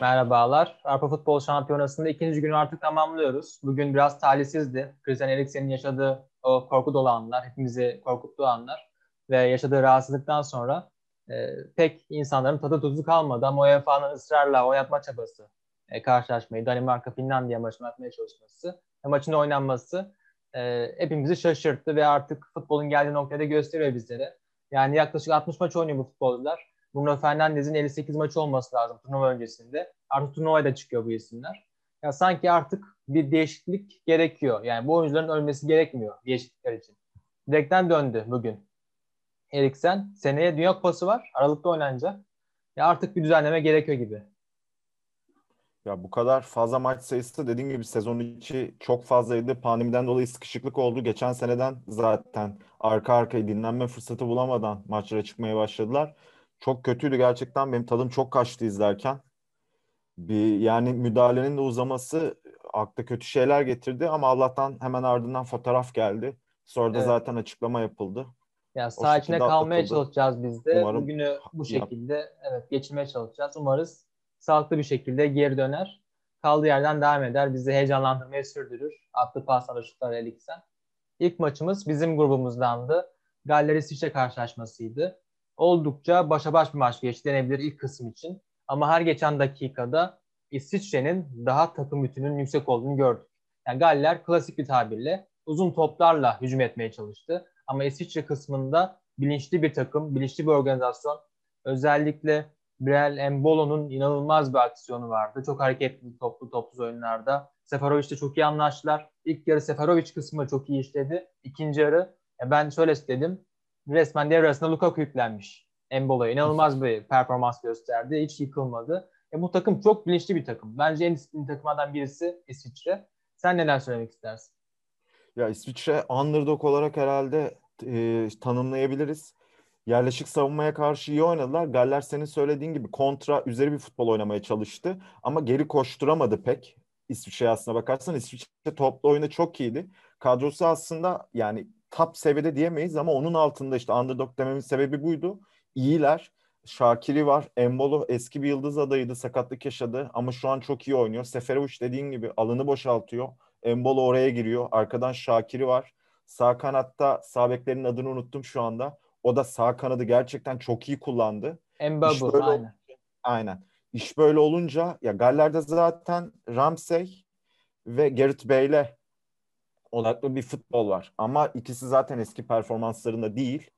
Merhabalar. Avrupa Futbol Şampiyonası'nda ikinci günü artık tamamlıyoruz. Bugün biraz talihsizdi. Christian Eriksen'in yaşadığı o korku dolu anlar, hepimizi korkuttuğu anlar ve yaşadığı rahatsızlıktan sonra e, pek insanların tadı tuzu kalmadı ama UEFA'nın ısrarla oynatma çabası, e, karşılaşmayı, Danimarka-Finlandiya maçını atmaya çalışması, e, maçın oynanması e, hepimizi şaşırttı ve artık futbolun geldiği noktada gösteriyor bizlere. Yani yaklaşık 60 maç oynuyor bu futbolcular. Bruno Fernandes'in 58 maçı olması lazım turnuva öncesinde. Artık turnuvaya da çıkıyor bu isimler. Ya sanki artık bir değişiklik gerekiyor. Yani bu oyuncuların ölmesi gerekmiyor değişiklikler için. Direkten döndü bugün. Eriksen seneye Dünya Kupası var. Aralıkta oynanacak. Ya artık bir düzenleme gerekiyor gibi. Ya bu kadar fazla maç sayısı dediğim gibi sezon içi çok fazlaydı. Pandemiden dolayı sıkışıklık oldu. Geçen seneden zaten arka arkaya dinlenme fırsatı bulamadan maçlara çıkmaya başladılar. Çok kötüydü gerçekten. Benim tadım çok kaçtı izlerken. Bir yani müdahalenin de uzaması akla kötü şeyler getirdi ama Allah'tan hemen ardından fotoğraf geldi. Sonra da evet. zaten açıklama yapıldı. Ya sağ içine kalmaya atlatıldı. çalışacağız biz de. Umarım Bugünü bu şekilde yap. evet geçirmeye çalışacağız. Umarız sağlıklı bir şekilde geri döner. Kaldığı yerden devam eder. Bizi heyecanlandırmaya sürdürür. Attı paslar, şutlar eliksen. İlk maçımız bizim grubumuzdandı. Galler İsviçre karşılaşmasıydı. Oldukça başa baş bir maç geçti denebilir ilk kısım için. Ama her geçen dakikada İsviçre'nin daha takım bütünün yüksek olduğunu gördük. Yani Galler klasik bir tabirle uzun toplarla hücum etmeye çalıştı. Ama İsviçre kısmında bilinçli bir takım, bilinçli bir organizasyon. Özellikle Brel Mbolo'nun inanılmaz bir aksiyonu vardı. Çok hareketli toplu topsuz oyunlarda. Seferovic'le çok iyi anlaştılar. İlk yarı Seferovic kısmı çok iyi işledi. İkinci yarı ben şöyle istedim. Resmen devre arasında Lukaku yüklenmiş. Embolo'ya inanılmaz bir performans gösterdi. Hiç yıkılmadı. E, bu takım çok bilinçli bir takım. Bence en disiplinli takımlardan birisi İsviçre. Sen neler söylemek istersin? Ya İsviçre underdog olarak herhalde e, tanımlayabiliriz. Yerleşik savunmaya karşı iyi oynadılar. Galler senin söylediğin gibi kontra üzeri bir futbol oynamaya çalıştı. Ama geri koşturamadı pek. İsviçre aslına bakarsan İsviçre toplu oyunda çok iyiydi. Kadrosu aslında yani top seviyede diyemeyiz ama onun altında işte underdog dememin sebebi buydu. İyiler. Şakiri var. Embolo eski bir yıldız adayıydı. Sakatlık yaşadı ama şu an çok iyi oynuyor. Seferovic dediğin gibi alını boşaltıyor. Embolo oraya giriyor. Arkadan Şakiri var. Sağ kanatta sağ beklerin adını unuttum şu anda. O da sağ kanadı gerçekten çok iyi kullandı. Mbabu böyle, aynen. Aynen. İş böyle olunca ya Galler'de zaten Ramsey ve Gareth Bale'e odaklı bir futbol var. Ama ikisi zaten eski performanslarında değil.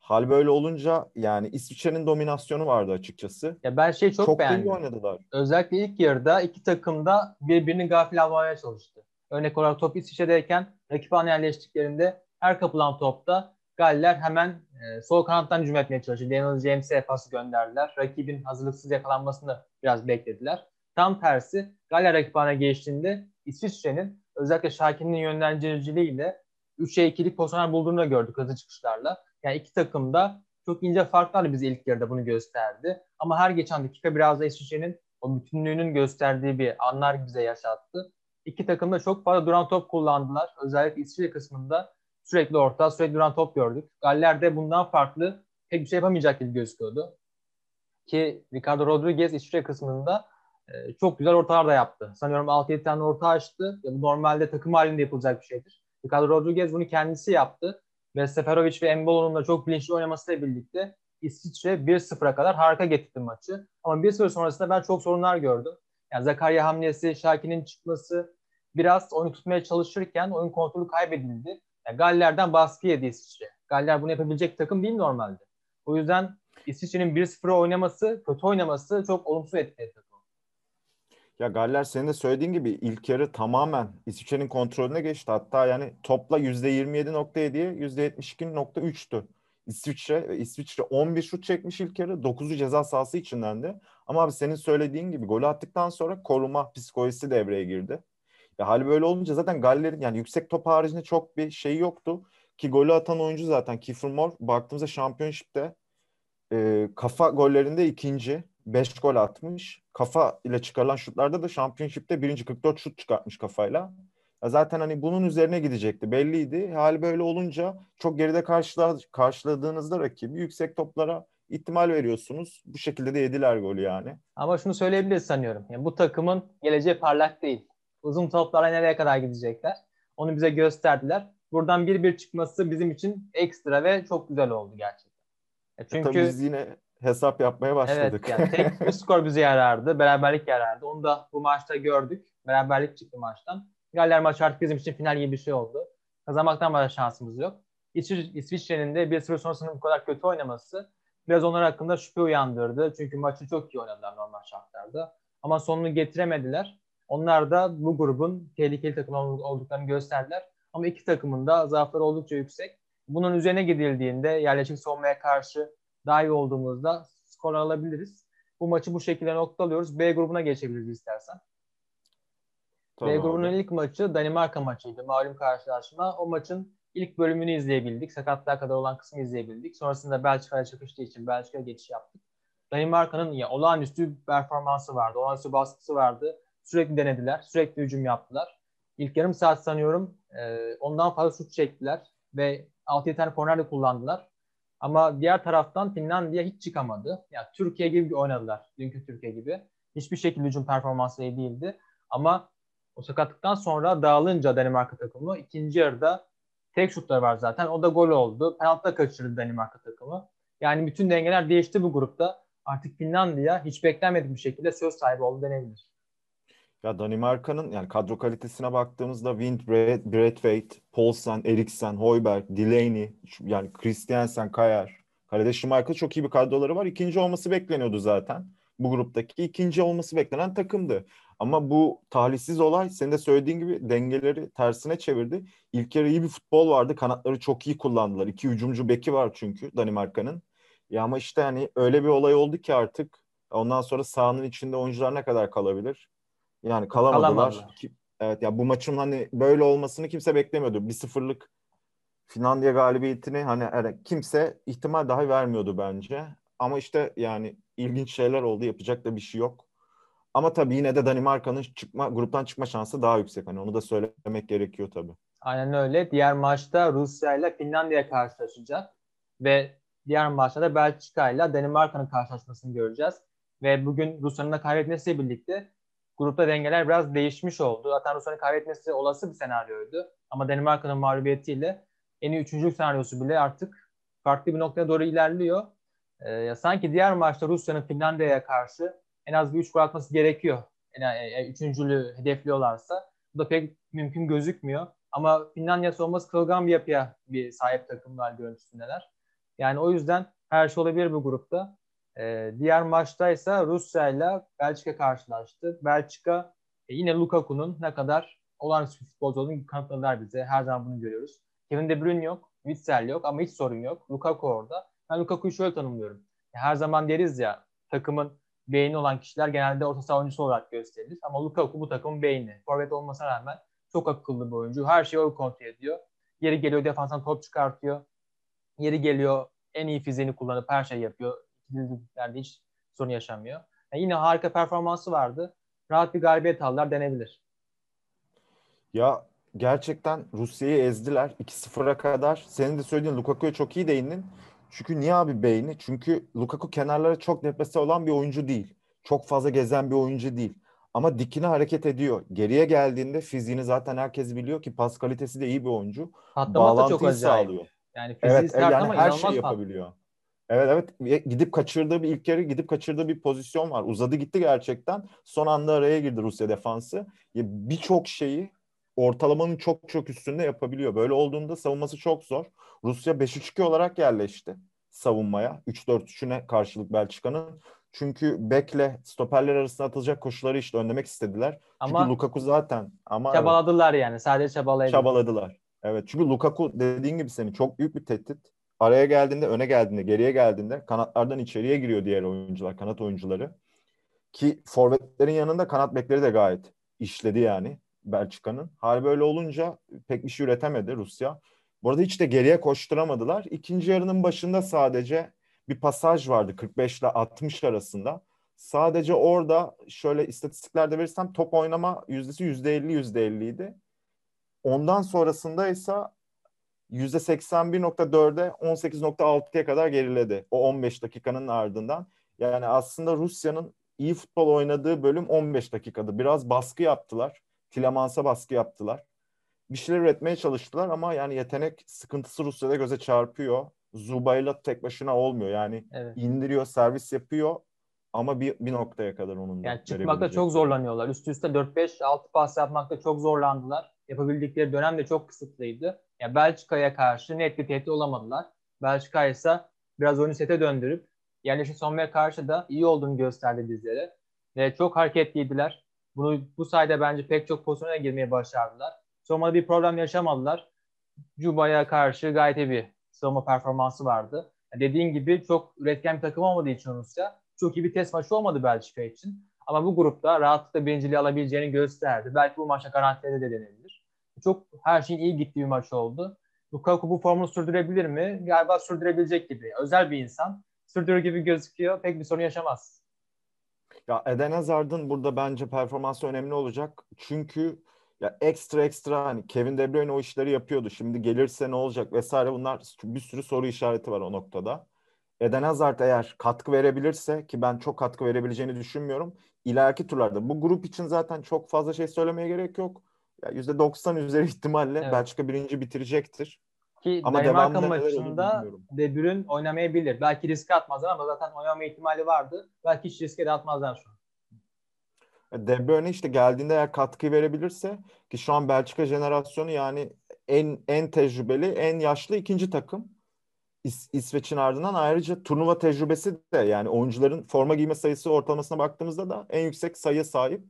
Hal böyle olunca yani İsviçre'nin dominasyonu vardı açıkçası. Ya ben şey çok, çok beğendim. Çok iyi oynadılar. Özellikle ilk yarıda iki takım da birbirini gafil almaya çalıştı. Örnek olarak top İsviçre'deyken rakip ana yerleştiklerinde her kapılan topta Galler hemen e, sol kanattan hücum etmeye çalıştı. Daniel James'e pası gönderdiler. Rakibin hazırlıksız yakalanmasını biraz beklediler. Tam tersi Galler rakip ana geçtiğinde İsviçre'nin özellikle Şakir'in yönlendiriciliğiyle 3'e 2'lik pozisyonlar bulduğunu da gördük hızlı çıkışlarla. Yani iki takım da çok ince farklarla bize ilk yarıda bunu gösterdi. Ama her geçen dakika biraz da İsviçre'nin o bütünlüğünün gösterdiği bir anlar bize yaşattı. İki takım da çok fazla duran top kullandılar. Özellikle İsviçre kısmında sürekli orta, sürekli duran top gördük. Galler de bundan farklı pek bir şey yapamayacak gibi gözüküyordu. Ki Ricardo Rodriguez İsviçre kısmında e, çok güzel ortalar da yaptı. Sanıyorum 6-7 tane orta açtı. Ya bu normalde takım halinde yapılacak bir şeydir. Ricardo Rodriguez bunu kendisi yaptı. Ve Seferovic ve Embolo'nun da çok bilinçli oynamasıyla birlikte İsviçre 1-0'a kadar harika getirdi maçı. Ama 1-0 sonrasında ben çok sorunlar gördüm. Yani Zakaria hamlesi, Şaki'nin çıkması biraz oyunu tutmaya çalışırken oyun kontrolü kaybedildi. Yani Galler'den baskı yedi İsviçre. Galler bunu yapabilecek takım değil normalde. O yüzden İsviçre'nin 1-0 oynaması, kötü oynaması çok olumsuz etkiledi. Ya Galler senin de söylediğin gibi ilk yarı tamamen İsviçre'nin kontrolüne geçti. Hatta yani topla %27.7'ye %72.3'tü. İsviçre İsviçre 11 şut çekmiş ilk yarı. 9'u ceza sahası içindendi. Ama abi senin söylediğin gibi golü attıktan sonra koruma psikolojisi devreye girdi. Ya hali böyle olunca zaten Galler'in yani yüksek top haricinde çok bir şey yoktu. Ki golü atan oyuncu zaten Kiefer Moore baktığımızda şampiyonşipte e, kafa gollerinde ikinci. 5 gol atmış. Kafa ile çıkarılan şutlarda da şampiyonşipte birinci 44 şut çıkartmış kafayla. Ya zaten hani bunun üzerine gidecekti belliydi. Hal böyle olunca çok geride karşıla, karşıladığınızda rakibi yüksek toplara ihtimal veriyorsunuz. Bu şekilde de yediler golü yani. Ama şunu söyleyebiliriz sanıyorum. Yani bu takımın geleceği parlak değil. Uzun toplara nereye kadar gidecekler? Onu bize gösterdiler. Buradan bir bir çıkması bizim için ekstra ve çok güzel oldu gerçekten. E, e çünkü Tabii biz yine hesap yapmaya başladık. Evet yani tek bir skor bize yarardı. Beraberlik yarardı. Onu da bu maçta gördük. Beraberlik çıktı maçtan. Galler maçı artık bizim için final gibi bir şey oldu. Kazanmaktan başka şansımız yok. İsviçre'nin de bir süre sonrasında bu kadar kötü oynaması biraz onlar hakkında şüphe uyandırdı. Çünkü maçı çok iyi oynadılar normal şartlarda. Ama sonunu getiremediler. Onlar da bu grubun tehlikeli takım olduklarını gösterdiler. Ama iki takımın da zaafları oldukça yüksek. Bunun üzerine gidildiğinde yerleşik savunmaya karşı daha iyi olduğumuzda skor alabiliriz. Bu maçı bu şekilde noktalıyoruz. B grubuna geçebiliriz istersen. Tamam. B grubunun ilk maçı Danimarka maçıydı. Malum karşılaşma. O maçın ilk bölümünü izleyebildik. Sakatlığa kadar olan kısmı izleyebildik. Sonrasında Belçika'ya çakıştığı için Belçika'ya geçiş yaptık. Danimarka'nın ya olağanüstü performansı vardı. Olağanüstü baskısı vardı. Sürekli denediler. Sürekli hücum yaptılar. İlk yarım saat sanıyorum e, ondan fazla şut çektiler ve 6-7 tane korner de kullandılar. Ama diğer taraftan Finlandiya hiç çıkamadı. Yani Türkiye gibi oynadılar. Dünkü Türkiye gibi. Hiçbir şekilde hücum performansı iyi değildi. Ama o sakatlıktan sonra dağılınca Danimarka takımı ikinci yarıda tek şutları var zaten. O da gol oldu. Penaltı kaçırdı Danimarka takımı. Yani bütün dengeler değişti bu grupta. Artık Finlandiya hiç beklenmedik bir şekilde söz sahibi oldu denebilir. Ya Danimarka'nın yani kadro kalitesine baktığımızda Wind, Braithwaite, Paulsen, Eriksen, Hoiberg, Delaney, yani Christiansen, Kayer, Kalede Schmeichel çok iyi bir kadroları var. İkinci olması bekleniyordu zaten. Bu gruptaki ikinci olması beklenen takımdı. Ama bu talihsiz olay senin de söylediğin gibi dengeleri tersine çevirdi. İlk yarı iyi bir futbol vardı. Kanatları çok iyi kullandılar. İki hücumcu beki var çünkü Danimarka'nın. Ya ama işte hani öyle bir olay oldu ki artık ondan sonra sahanın içinde oyuncular ne kadar kalabilir? Yani kalamadılar. Kalamadılar. Evet ya bu maçın hani böyle olmasını kimse beklemiyordu. Bir sıfırlık Finlandiya galibiyetini hani kimse ihtimal dahi vermiyordu bence. Ama işte yani ilginç şeyler oldu. Yapacak da bir şey yok. Ama tabii yine de Danimarka'nın çıkma gruptan çıkma şansı daha yüksek. Hani onu da söylemek gerekiyor tabii. Aynen öyle. Diğer maçta Rusya ile Finlandiya karşılaşacak ve diğer maçta da Belçika ile Danimarka'nın karşılaşmasını göreceğiz. Ve bugün Rusya'nın da kaybetmesiyle birlikte grupta dengeler biraz değişmiş oldu. Zaten Rusya'nın kaybetmesi olası bir senaryoydu. Ama Danimarka'nın mağlubiyetiyle en iyi üçüncülük senaryosu bile artık farklı bir noktaya doğru ilerliyor. Ee, sanki diğer maçta Rusya'nın Finlandiya'ya karşı en az bir üç gol atması gerekiyor. Yani e, e, üçüncülüğü hedefliyorlarsa. Bu da pek mümkün gözükmüyor. Ama Finlandiya savunması kırılgan bir yapıya bir sahip takımlar görüntüsündeler. Yani o yüzden her şey olabilir bu grupta. Ee, diğer maçta ise Rusya ile Belçika karşılaştı. Belçika e, yine Lukaku'nun ne kadar olağanüstü futbolcu olduğunu kanıtladılar bize. Her zaman bunu görüyoruz. Kevin De Bruyne yok, Witsel yok ama hiç sorun yok. Lukaku orada. Ben Lukaku'yu şöyle tanımlıyorum. Her zaman deriz ya takımın beyni olan kişiler genelde orta saha oyuncusu olarak gösterilir. Ama Lukaku bu takımın beyni. Forvet olmasına rağmen çok akıllı bir oyuncu. Her şeyi o kontrol ediyor. Yeri geliyor defanstan top çıkartıyor. Yeri geliyor en iyi fiziğini kullanıp her şey yapıyor. İkililerde hiç sorun yaşamıyor. Yani yine harika performansı vardı. Rahat bir galibiyet aldılar denebilir. Ya gerçekten Rusya'yı ezdiler 2-0'a kadar. Senin de söylediğin Lukaku'ya çok iyi değindin. Çünkü niye abi beyni? Çünkü Lukaku kenarlara çok deprese olan bir oyuncu değil. Çok fazla gezen bir oyuncu değil. Ama dikine hareket ediyor. Geriye geldiğinde fiziğini zaten herkes biliyor ki pas kalitesi de iyi bir oyuncu. Patlaması da çok acayip. sağlıyor. Yani fiziği evet, sert yani ama her şey yapabiliyor. Evet evet gidip kaçırdığı bir ilk yarı gidip kaçırdığı bir pozisyon var. Uzadı gitti gerçekten. Son anda araya girdi Rusya defansı. Birçok şeyi ortalamanın çok çok üstünde yapabiliyor. Böyle olduğunda savunması çok zor. Rusya 5-3-2 olarak yerleşti savunmaya. 3-4-3'üne karşılık Belçika'nın. Çünkü bekle stoperler arasında atılacak koşuları işte önlemek istediler. Ama çünkü Lukaku zaten ama çabaladılar evet, yani sadece çabaladılar. Çabaladılar. Evet çünkü Lukaku dediğin gibi senin çok büyük bir tehdit. Araya geldiğinde, öne geldiğinde, geriye geldiğinde kanatlardan içeriye giriyor diğer oyuncular, kanat oyuncuları. Ki forvetlerin yanında kanat bekleri de gayet işledi yani. Belçika'nın. Hal böyle olunca pek bir şey üretemedi Rusya. Bu arada hiç de geriye koşturamadılar. İkinci yarının başında sadece bir pasaj vardı 45 ile 60 arasında. Sadece orada şöyle istatistiklerde verirsem top oynama yüzdesi yüzde elli yüzde elliydi. Ondan sonrasında ise %81.4'e 18.6'ya kadar geriledi. O 15 dakikanın ardından. Yani aslında Rusya'nın iyi futbol oynadığı bölüm 15 dakikadı. Biraz baskı yaptılar. Tilemans'a baskı yaptılar. Bir şeyler üretmeye çalıştılar ama yani yetenek sıkıntısı Rusya'da göze çarpıyor. Zubayla tek başına olmuyor. Yani evet. indiriyor, servis yapıyor ama bir, bir noktaya kadar onun da. Yani çıkmakta çok zorlanıyorlar. Üst üste 4-5-6 pas yapmakta çok zorlandılar. Yapabildikleri dönem de çok kısıtlıydı. Yani Belçika'ya karşı net bir tehdit olamadılar. Belçika ise biraz oyunu sete döndürüp yerleşik savunmaya karşı da iyi olduğunu gösterdi bizlere. Ve çok hareketliydiler. Bunu bu sayede bence pek çok pozisyona girmeye başardılar. Savunmada bir problem yaşamadılar. Cuba'ya karşı gayet iyi bir savunma performansı vardı. Yani dediğin gibi çok üretken bir takım olmadığı için Rusya çok iyi bir test maçı olmadı Belçika için. Ama bu grupta rahatlıkla birinciliği alabileceğini gösterdi. Belki bu maçta garantiledi de denebilir. Çok her şeyin iyi gittiği bir maç oldu. Lukaku bu formunu sürdürebilir mi? Galiba sürdürebilecek gibi. Özel bir insan. Sürdürür gibi gözüküyor. Pek bir sorun yaşamaz. Ya Eden Hazard'ın burada bence performansı önemli olacak. Çünkü ya ekstra ekstra hani Kevin De Bruyne o işleri yapıyordu. Şimdi gelirse ne olacak vesaire bunlar bir sürü soru işareti var o noktada. Eden Hazard eğer katkı verebilirse ki ben çok katkı verebileceğini düşünmüyorum. İleriki turlarda bu grup için zaten çok fazla şey söylemeye gerek yok. Ya %90 üzeri ihtimalle evet. Belçika birinci bitirecektir. Ki ama Danimarka maçında De Bruyne oynamayabilir. Belki riske atmazlar ama zaten oynama ihtimali vardı. Belki hiç riske de atmazlar şu an. De Bruyne işte geldiğinde eğer katkı verebilirse ki şu an Belçika jenerasyonu yani en en tecrübeli, en yaşlı ikinci takım. İs- İsveç'in ardından ayrıca turnuva tecrübesi de yani oyuncuların forma giyme sayısı ortalamasına baktığımızda da en yüksek sayıya sahip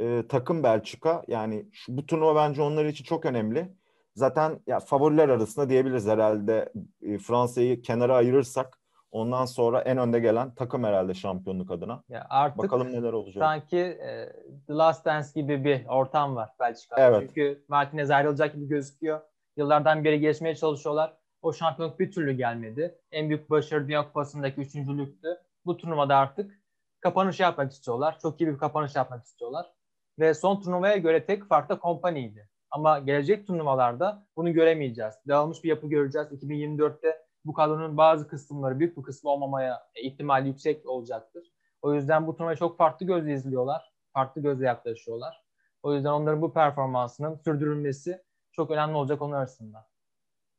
e, takım Belçika. Yani şu, bu turnuva bence onlar için çok önemli. Zaten ya favoriler arasında diyebiliriz herhalde e, Fransa'yı kenara ayırırsak ondan sonra en önde gelen takım herhalde şampiyonluk adına. Ya artık Bakalım neler olacak. Sanki e, The Last Dance gibi bir ortam var Belçika'da. Evet. Çünkü Martinez ayrılacak gibi gözüküyor. Yıllardan beri geçmeye çalışıyorlar. O şampiyonluk bir türlü gelmedi. En büyük başarı Dünya Kupası'ndaki üçüncülüktü. Bu turnuvada artık kapanış yapmak istiyorlar. Çok iyi bir kapanış yapmak istiyorlar. Ve son turnuvaya göre tek fark da kompaniydi. Ama gelecek turnuvalarda bunu göremeyeceğiz. Dağılmış bir yapı göreceğiz. 2024'te bu kadronun bazı kısımları, büyük bir kısmı olmamaya ihtimali yüksek olacaktır. O yüzden bu turnuvayı çok farklı gözle izliyorlar. Farklı gözle yaklaşıyorlar. O yüzden onların bu performansının sürdürülmesi çok önemli olacak onlar arasında.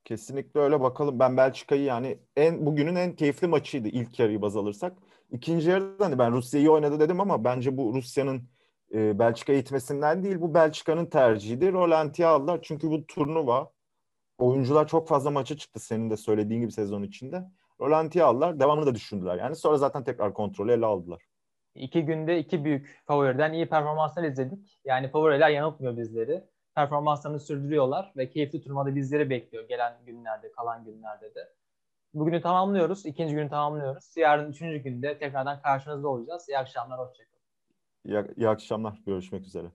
Kesinlikle öyle bakalım. Ben Belçika'yı yani en bugünün en keyifli maçıydı ilk yarıyı baz alırsak. İkinci yarıda hani ben Rusya iyi oynadı dedim ama bence bu Rusya'nın e, Belçika'ya itmesinden değil bu Belçika'nın tercihiydi. Rolanti'ye aldılar çünkü bu turnuva oyuncular çok fazla maça çıktı senin de söylediğin gibi sezon içinde. Rolanti'ye aldılar. Devamını da düşündüler. Yani sonra zaten tekrar kontrolü ele aldılar. İki günde iki büyük favoriden iyi performanslar izledik. Yani favoriler yanıltmıyor bizleri. Performanslarını sürdürüyorlar ve keyifli turnuvada bizleri bekliyor gelen günlerde, kalan günlerde de. Bugünü tamamlıyoruz. ikinci günü tamamlıyoruz. Yarın üçüncü günde tekrardan karşınızda olacağız. İyi akşamlar, hoşçakalın. İyi, iyi akşamlar. Görüşmek üzere.